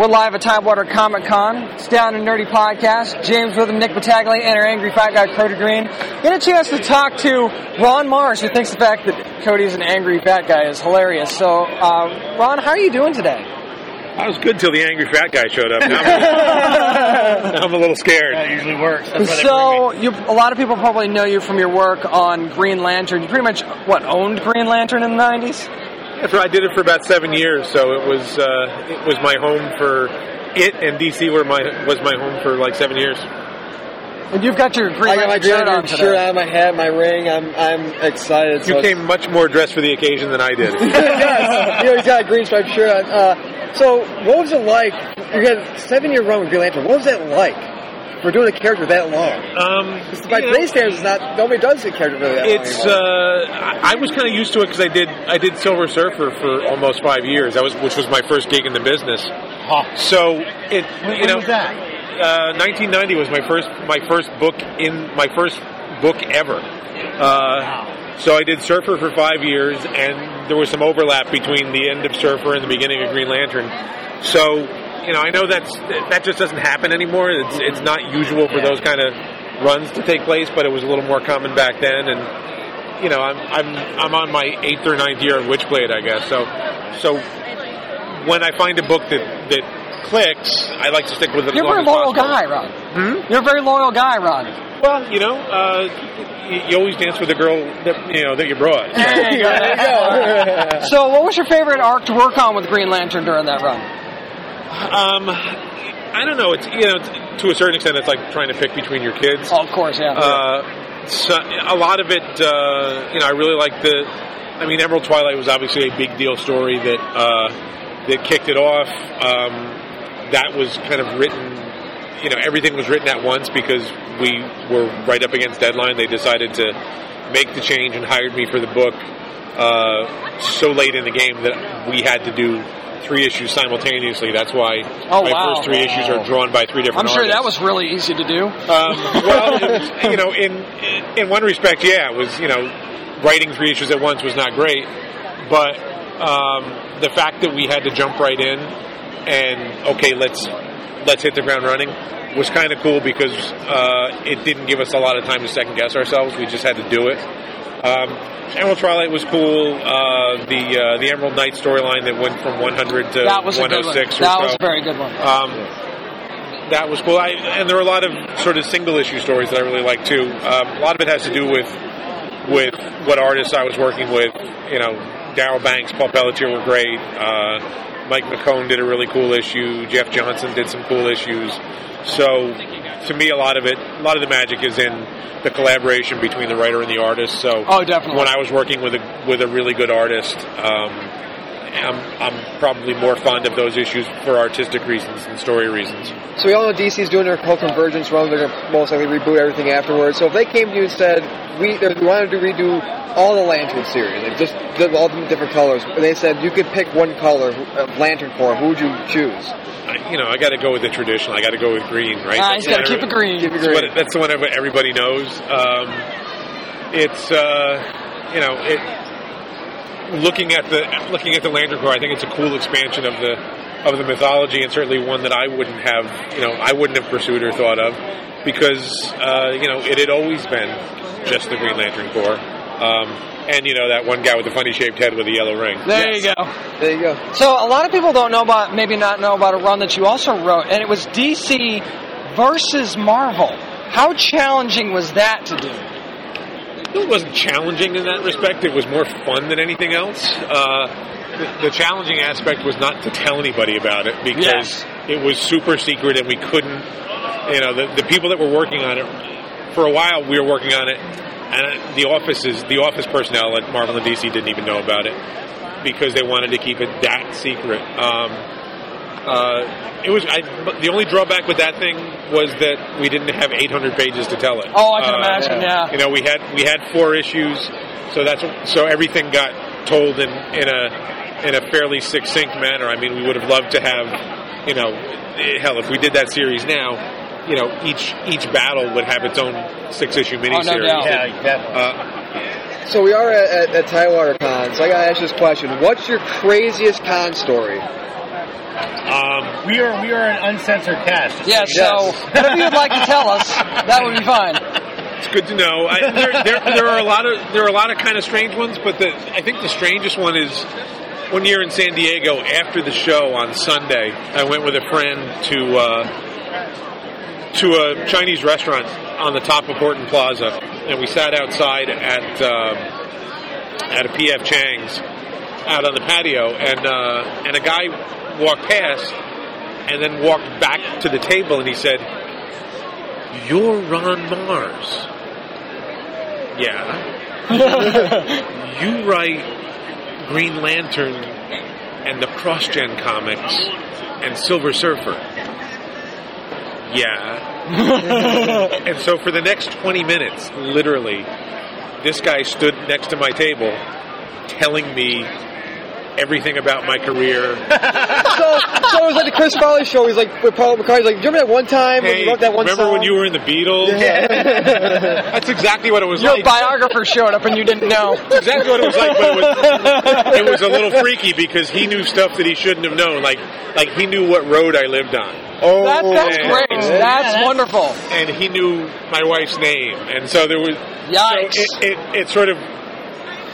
We're live at Tidewater Comic Con. It's down and nerdy podcast. James with him, Nick Battaglia, and our angry fat guy Cody Green. Get a chance to talk to Ron Marz, who thinks the fact that Cody's an angry fat guy is hilarious. So, uh, Ron, how are you doing today? I was good till the angry fat guy showed up. Now I'm, now I'm a little scared. That usually works. That's So, you, a lot of people probably know you from your work on Green Lantern. You pretty much what owned Green Lantern in the '90s. That's right. I did it for about seven years, so it was uh, it was my home for it, and DC were my was my home for like seven years. And you've got your Green I got my Lantern shirt on Green today. shirt on, my hat, my ring. I'm I'm excited. You so came much more dressed for the occasion than I did. yes, you know, he's got a green striped shirt on. Uh, so, what was it like? You had a seven year run with Green Lantern. What was that like for doing a character that long? Um, By you know, today's standards, not nobody does a character really that It's long. uh, I I was kind of used to it because I did I did Silver Surfer for almost five years. That was which was my first gig in the business. So it When- you when know was that? Uh, 1990 was my first my first book in my first book ever. Uh, So I did Surfer for five years, and there was some overlap between the end of Surfer and the beginning of Green Lantern. So you know I know that's that just doesn't happen anymore. It's it's not usual for those kind of runs to take place, but it was a little more common back then, and you know, I'm I'm I'm on my eighth or ninth year of Witchblade, I guess. So so when I find a book that that clicks, I like to stick with it. You're a very loyal possible. guy, Ron. You're a very loyal guy, Ron. Well, you know, uh, you, you always dance with the girl that you know that you brought. Go. there you go. So, what was your favorite arc to work on with Green Lantern during that run? Um, I don't know. It's you know, to a certain extent, it's like trying to pick between your kids. Oh, of course, yeah. Uh, so a lot of it, uh, you know, I really like the. I mean, Emerald Twilight was obviously a big deal story that uh, that kicked it off. Um, that was kind of written. You know, everything was written at once because we were right up against deadline. They decided to make the change and hired me for the book uh, so late in the game that we had to do three issues simultaneously. That's why Oh, my wow. first three issues are drawn by three different. I'm sure that was really easy to do. Um, well, was, you know, in in one respect, yeah, it was. You know, writing three issues at once was not great, but um, the fact that we had to jump right in and okay, let's let's hit the ground running was kind of cool because uh, it didn't give us a lot of time to second guess ourselves. We just had to do it. Um, Emerald Twilight was cool. Uh, the uh, the Emerald Knight storyline that went from 100 to That was a good one. 106 or That so. was a very good one. Um, that was cool. I, and there were a lot of sort of single issue stories that I really liked too. Um, a lot of it has to do with with what artists I was working with. You know, Darryl Banks, Paul Pelletier were great. Uh, Mike McKone did a really cool issue. Jeff Johnson did some cool issues. So, to me, a lot of it, a lot of the magic is in the collaboration between the writer and the artist. So, Oh, definitely. when I was working with a with a really good artist. Um, I'm, I'm probably more fond of those issues for artistic reasons and story reasons. So we all know DC's doing their whole convergence run. They're going to most likely reboot everything afterwards. So if they came to you and said, we, we wanted to redo all the Lantern series, like just all the different colors, and they said you could pick one color of Lantern for, who would you choose? I, you know, I got to go with the traditional. I got to go with green, right? Ah, he's got to That's keep it green. Keep it That's, green. what, that's the one everybody knows. Um, it's uh, you know, it. Looking at the looking at the Lantern Corps, I think it's a cool expansion of the of the mythology, and certainly one that I wouldn't have, you know, I wouldn't have pursued or thought of, because uh, you know it had always been just the Green Lantern Corps, um, and you know that one guy with the funny shaped head with the yellow ring. There you go. There you go. So, a lot of people don't know about, maybe not know about a run that you also wrote, and it was DC versus Marvel. How challenging was that to do? It wasn't challenging in that respect. It was more fun than anything else. Uh, the, the challenging aspect was not to tell anybody about it because Yes. it was super secret and we couldn't. You know, the, the people that were working on it for a while, we were working on it, and the offices, the office personnel at Marvel and DC didn't even know about it because they wanted to keep it that secret. Um, uh, it was I, the only drawback with that thing was that we didn't have 800 pages to tell it. Oh, I can Uh, imagine, yeah. you know, we had we had four issues, so that's so everything got told in in a in a fairly succinct manner. I mean, we would have loved to have, you know, hell, if we did that series now, you know, each each battle would have its own six issue miniseries. doubt. Yeah, definitely. Uh, So we are at, at, at Tidewater Con, so I gotta ask this question. What's your craziest con story? We are we are an uncensored cast. Yeah, so whatever you'd like to tell us, that would be fine. It's good to know. I, there, there, there are a lot of there are a lot of kind of strange ones, but the, I think the strangest one is one year in San Diego after the show on Sunday. I went with a friend to uh, to a Chinese restaurant on the top of Horton Plaza, and we sat outside at um, at a PF Chang's out on the patio, and uh, and a guy walked past and then walked back to the table, and he said, "You're Ron Marz." Yeah. you write Green Lantern and the CrossGen comics and Silver Surfer. Yeah. and so for the next 20 minutes, literally, this guy stood next to my table telling me everything about my career. so, so it was like the Chris Farley show. He's like with Paul McCartney. He's like, do you remember that one time when Hey, you wrote that one remember song? when you were in the Beatles? That's exactly what it was like. Your like. biographer showed up and you didn't know. exactly what it was like, but it was, it was a little freaky because he knew stuff that he shouldn't have known. Like, like he knew what road I lived on, Oh, That, that's yeah. great. Yeah, That's that's- wonderful. and he knew my wife's name, and so there was. Yikes. So it, it, it sort of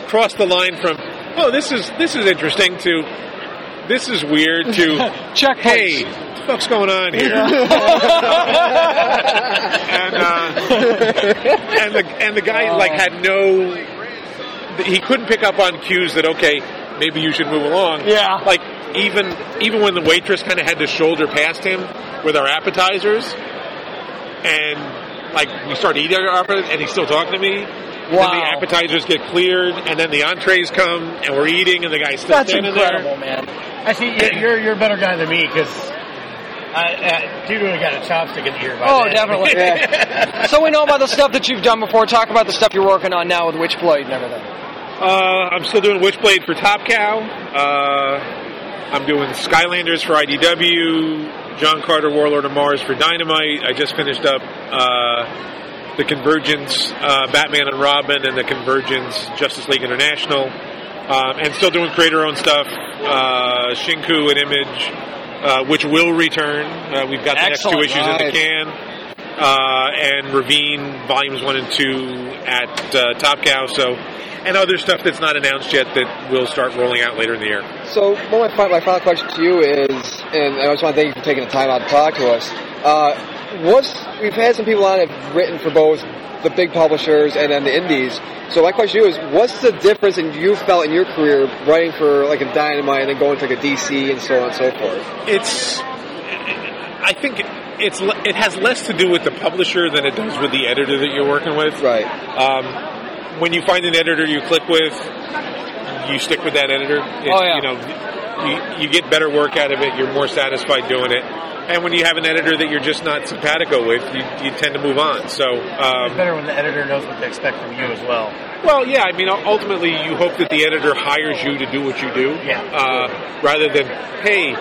crossed the line from, oh, this is this is interesting to, this is weird to, Check hey, please. what the fuck's going on here? and uh, and the and the guy like had no, he couldn't pick up on cues that okay, maybe you should move along. Yeah. Like even even when the waitress kind of had to shoulder past him with our appetizers, and like we start eating our appetizers, and he's still talking to me. And then the appetizers get cleared, and then the entrees come, and we're eating, and the guy's still That's standing incredible, there. man. I see you're you're, you're a better guy than me because I, I dude would have got a chopstick in the ear. By Oh, then. definitely. So we know about the stuff that you've done before. Talk about the stuff you're working on now with Witchblade and everything. Uh, I'm still doing Witchblade for Top Cow. Uh, I'm doing Skylanders for IDW. John Carter, Warlord of Mars for Dynamite. I just finished up uh, the Convergence, uh, Batman and Robin, and the Convergence Justice League International. Um, and still doing creator-owned stuff. Uh, Shinku and Image, uh, which will return. Uh, we've got the Excellent. next two issues in the can. Uh, and Ravine volumes one and two at uh, Top Cow. So, and other stuff that's not announced yet that will start rolling out later in the year. So, well, my, my final question to you is, and I just want to thank you for taking the time out to talk to us. Uh, what's we've had some people on that have written for both the big publishers and then the indies. So my question to you is, what's the difference in you felt in your career writing for like a Dynamite and then going to like a DC and so on and so forth? It's, I think it's it has less to do with the publisher than it does with the editor that you're working with. Right. Um, when you find an editor you click with, you stick with that editor. It- Oh, yeah. You know, you, you get better work out of it. You're more satisfied doing it. And when you have an editor that you're just not simpatico with, you, you tend to move on. So, um, It's better when the editor knows what to expect from you as well. Well, yeah. I mean, ultimately, you hope that the editor hires you to do what you do, Yeah. uh, rather than, hey,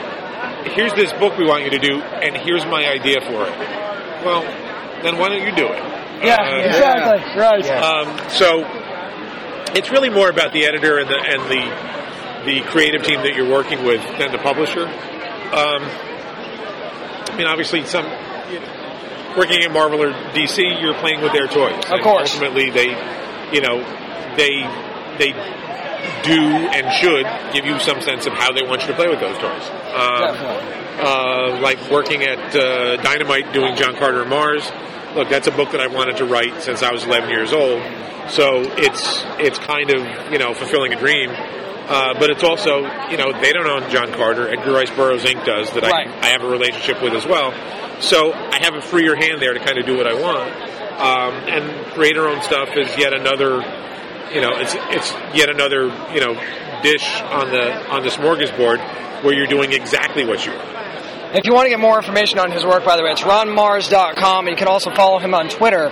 here's this book we want you to do, and here's my idea for it. Well, then why don't you do it? Yeah, Uh, exactly. Right. Yeah. Um, so it's really more about the editor and the and the the creative team that you're working with than the publisher. Um, I mean, obviously, some you know, working at Marvel or DC, you're playing with their toys. Of And course. ultimately, they, you know, they they do and should give you some sense of how they want you to play with those toys. Um, uh, like working at uh, Dynamite doing John Carter and Mars. Look, that's a book that I wanted to write since I was 11 years old. So it's it's kind of you know fulfilling a dream. Uh, but it's also, you know, they don't own John Carter. Edgar Rice Burroughs Inc. does that Right. I, I have a relationship with as well. So I have a freer hand there to kind of do what I want. Um, and creator owned stuff is yet another, you know, it's it's yet another, you know, dish on the on the smorgasbord where you're doing exactly what you want. If you want to get more information on his work, by the way, it's ronmarz.com, and you can also follow him on Twitter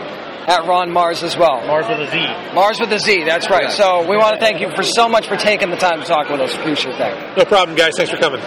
at Ron Marz as well. Mars with a Z. Mars with a Z, that's right. So we want to thank you for so much for taking the time to talk with us. Appreciate that. No problem, guys. Thanks for coming.